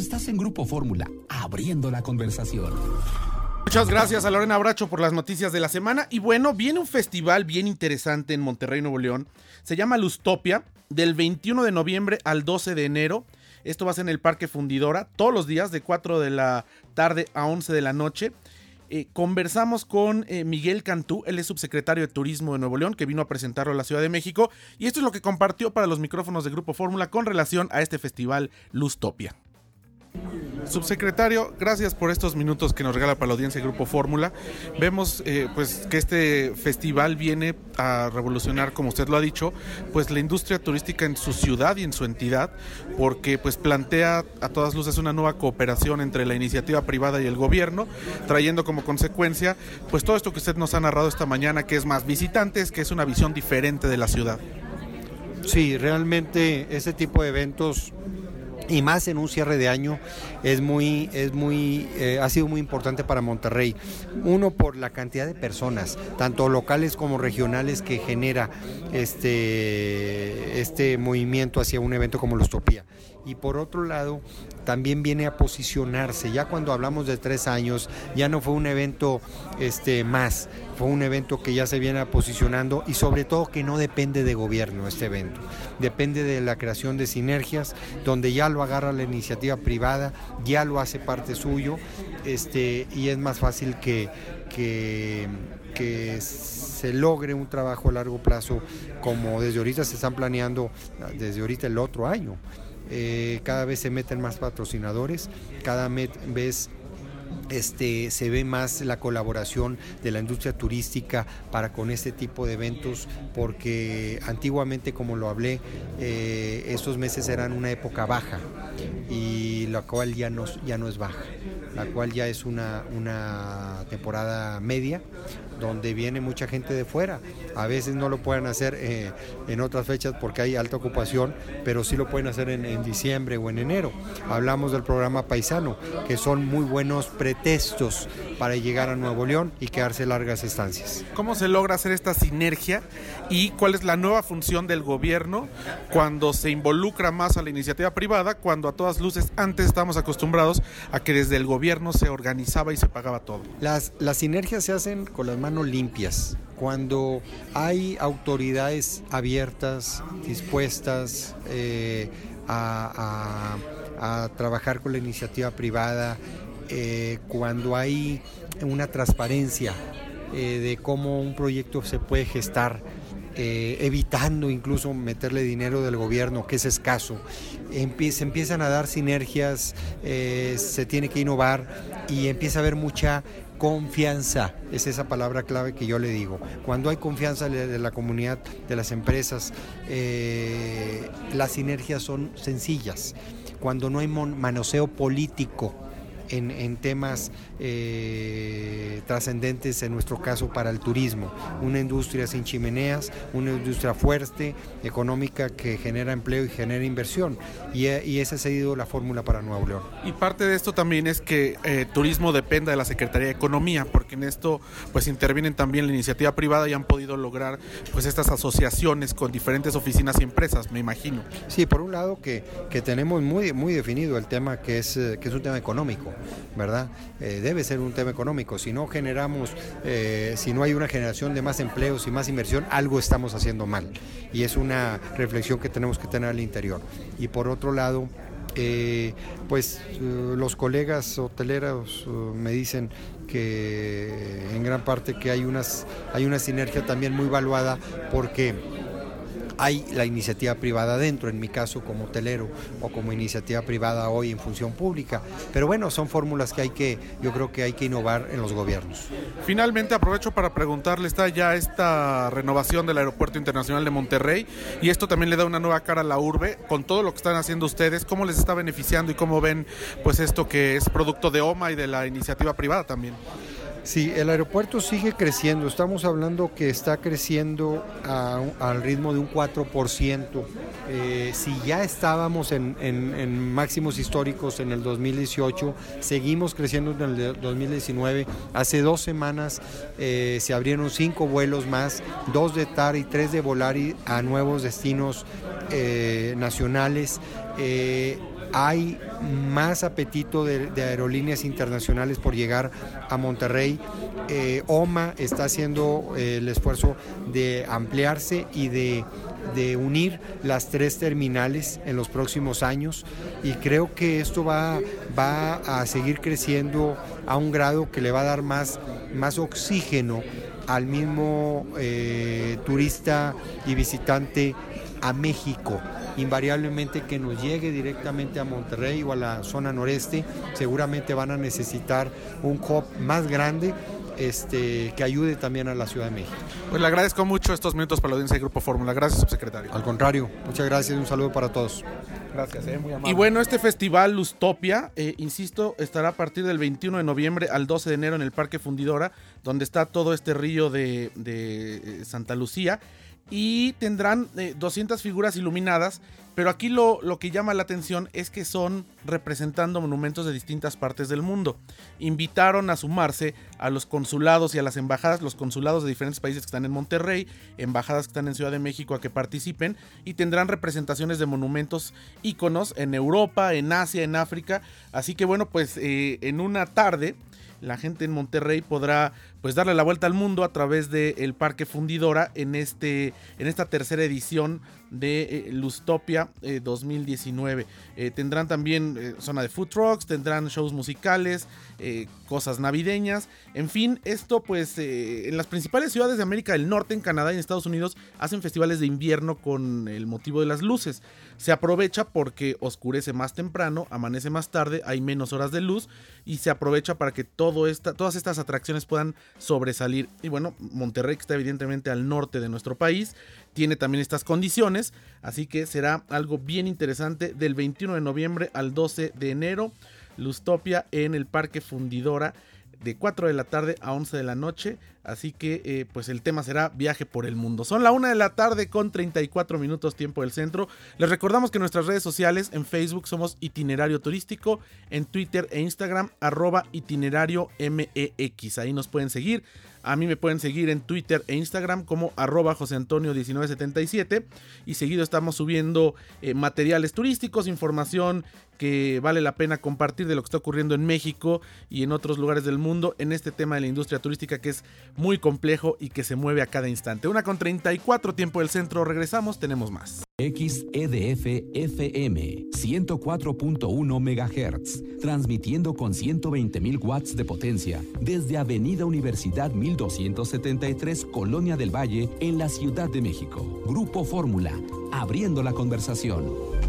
Estás en Grupo Fórmula, abriendo la conversación. Muchas gracias a Lorena Abracho por las noticias de la semana. Y bueno, viene un festival bien interesante en Monterrey, Nuevo León. Se llama Lustopia, del 21 de noviembre al 12 de enero. Esto va a ser en el Parque Fundidora, todos los días de 4 de la tarde a 11 de la noche. Eh, conversamos con eh, Miguel Cantú, él es subsecretario de Turismo de Nuevo León, que vino a presentarlo a la Ciudad de México. Y esto es lo que compartió para los micrófonos de Grupo Fórmula con relación a este festival Lustopia. Subsecretario, gracias por estos minutos que nos regala para la audiencia Grupo Fórmula. Vemos eh, pues que este festival viene a revolucionar, como usted lo ha dicho, pues la industria turística en su ciudad y en su entidad, porque pues plantea a todas luces una nueva cooperación entre la iniciativa privada y el gobierno, trayendo como consecuencia pues todo esto que usted nos ha narrado esta mañana, que es más visitantes, que es una visión diferente de la ciudad. Sí, realmente ese tipo de eventos y más en un cierre de año es muy es muy eh, ha sido muy importante para Monterrey. Uno por la cantidad de personas tanto locales como regionales que genera este este movimiento hacia un evento como la Utopía. Y por otro lado también viene a posicionarse. Ya cuando hablamos de tres años, ya no fue un evento este, más, fue un evento que ya se viene posicionando y sobre todo que no depende de gobierno este evento, depende de la creación de sinergias, donde ya lo agarra la iniciativa privada, ya lo hace parte suyo este, y es más fácil que, que, se logre un trabajo a largo plazo como desde ahorita se están planeando, desde ahorita el otro año. Eh, cada vez se meten más patrocinadores, cada vez este, se ve más la colaboración de la industria turística para con este tipo de eventos, porque antiguamente, como lo hablé, eh, estos meses eran una época baja y la cual ya no, ya no es baja, la cual ya es una, una temporada media donde viene mucha gente de fuera. A veces no lo pueden hacer eh, en otras fechas porque hay alta ocupación, pero sí lo pueden hacer en, diciembre o en enero. Hablamos del programa Paisano, que son muy buenos pretextos para llegar a Nuevo León y quedarse largas estancias. ¿Cómo se logra hacer esta sinergia y cuál es la nueva función del gobierno cuando se involucra más a la iniciativa privada, cuando a todas luces antes estábamos acostumbrados a que desde el gobierno se organizaba y se pagaba todo? Las, las sinergias se hacen con las manos limpias, cuando hay autoridades abiertas, dispuestas eh, a, trabajar con la iniciativa privada, eh, cuando hay una transparencia eh, de cómo un proyecto se puede gestar, evitando incluso meterle dinero del gobierno, que es escaso. Se empiezan a dar sinergias, se tiene que innovar y empieza a haber mucha confianza, es esa palabra clave que yo le digo. Cuando hay confianza de la comunidad, de las empresas, eh, las sinergias son sencillas. Cuando no hay manoseo político, en, temas eh, trascendentes, en nuestro caso, para el turismo. Una industria sin chimeneas, una industria fuerte, económica, que genera empleo y genera inversión. Y, esa ha sido la fórmula para Nuevo León. Y parte de esto también es que eh, turismo dependa de la Secretaría de Economía, porque en esto pues intervienen también la iniciativa privada y han podido lograr pues estas asociaciones con diferentes oficinas y empresas, me imagino. Sí, por un lado que, que tenemos muy, muy definido el tema que es, eh, que es un tema económico. ¿Verdad? Eh, debe ser un tema económico. Si no generamos, eh, si no hay una generación de más empleos y más inversión, algo estamos haciendo mal. Y es una reflexión que tenemos que tener al interior. Y por otro lado, eh, pues los colegas hoteleros me dicen que en gran parte que hay unas hay una sinergia también muy valuada porque hay la iniciativa privada dentro, en mi caso como hotelero o como iniciativa privada hoy en función pública. Pero bueno, son fórmulas que hay que, yo creo que hay que innovar en los gobiernos. Finalmente aprovecho para preguntarle, está ya esta renovación del Aeropuerto Internacional de Monterrey y esto también le da una nueva cara a la urbe con todo lo que están haciendo ustedes, cómo les está beneficiando y cómo ven pues esto que es producto de OMA y de la iniciativa privada también. Sí, el aeropuerto sigue creciendo. Estamos hablando que está creciendo al ritmo de un 4%. Eh, si ya estábamos en, máximos históricos en el 2018, seguimos creciendo en el 2019. Hace dos semanas eh, se abrieron cinco vuelos más, dos de TAR y tres de Volari a nuevos destinos eh, nacionales hay más apetito de, aerolíneas internacionales por llegar a Monterrey. Eh, OMA está haciendo eh, el esfuerzo de ampliarse y de, unir las tres terminales en los próximos años y creo que esto va, va a seguir creciendo a un grado que le va a dar más, más oxígeno al mismo eh, turista y visitante a México invariablemente que nos llegue directamente a Monterrey o a la zona noreste, seguramente van a necesitar un hub más grande este, que ayude también a la Ciudad de México. Pues le agradezco mucho estos minutos para la audiencia del Grupo Fórmula. Gracias, subsecretario. Al contrario, muchas gracias y un saludo para todos. Gracias, eh, muy amable. Y bueno, este festival Lustopia, eh, insisto, estará a partir del 21 de noviembre al 12 de enero en el Parque Fundidora, donde está todo este río de, de eh, Santa Lucía y tendrán 200 eh, figuras iluminadas, pero aquí lo, lo, que llama la atención es que son representando monumentos de distintas partes del mundo. Invitaron a sumarse a los consulados y a las embajadas, los consulados de diferentes países que están en Monterrey, embajadas que están en Ciudad de México a que participen y tendrán representaciones de monumentos íconos en Europa, en Asia, en África. Así que bueno, pues eh, en una tarde la gente en Monterrey podrá pues darle la vuelta al mundo a través del Parque Fundidora en, este, en esta tercera edición de eh, Lustopia 2019. Eh, eh, tendrán también zona de food trucks, tendrán shows musicales, cosas navideñas. En fin, esto pues en las principales ciudades de América del Norte, en Canadá y en Estados Unidos, hacen festivales de invierno con el motivo de las luces. Se aprovecha porque oscurece más temprano, amanece más tarde, hay menos horas de luz y se aprovecha para que todo esta, todas estas atracciones puedan sobresalir. Y bueno, Monterrey, está evidentemente al norte de nuestro país, tiene también estas condiciones, así que será algo bien interesante del 21 de noviembre al 12 de enero. Lustopia en el Parque Fundidora de 4 de la tarde a 11 de la noche. Así que eh, pues el tema será viaje por el mundo. Son la 1 de la tarde con 34 minutos tiempo del centro. Les recordamos que nuestras redes sociales, en Facebook somos itinerario turístico, en Twitter e Instagram arroba itinerario MEX. Ahí nos pueden seguir. A mí me pueden seguir en Twitter e Instagram como arroba José Antonio 1977 y seguido estamos subiendo eh, materiales turísticos, información que vale la pena compartir de lo que está ocurriendo en México y en otros lugares del mundo en este tema de la industria turística que es muy complejo y que se mueve a cada instante. Una con 34 tiempo del centro, regresamos, tenemos más. XEDF FM 104.1 MHz, transmitiendo con 120.000 watts de potencia desde Avenida Universidad 1273, Colonia del Valle, en la Ciudad de México. Grupo Fórmula, abriendo la conversación.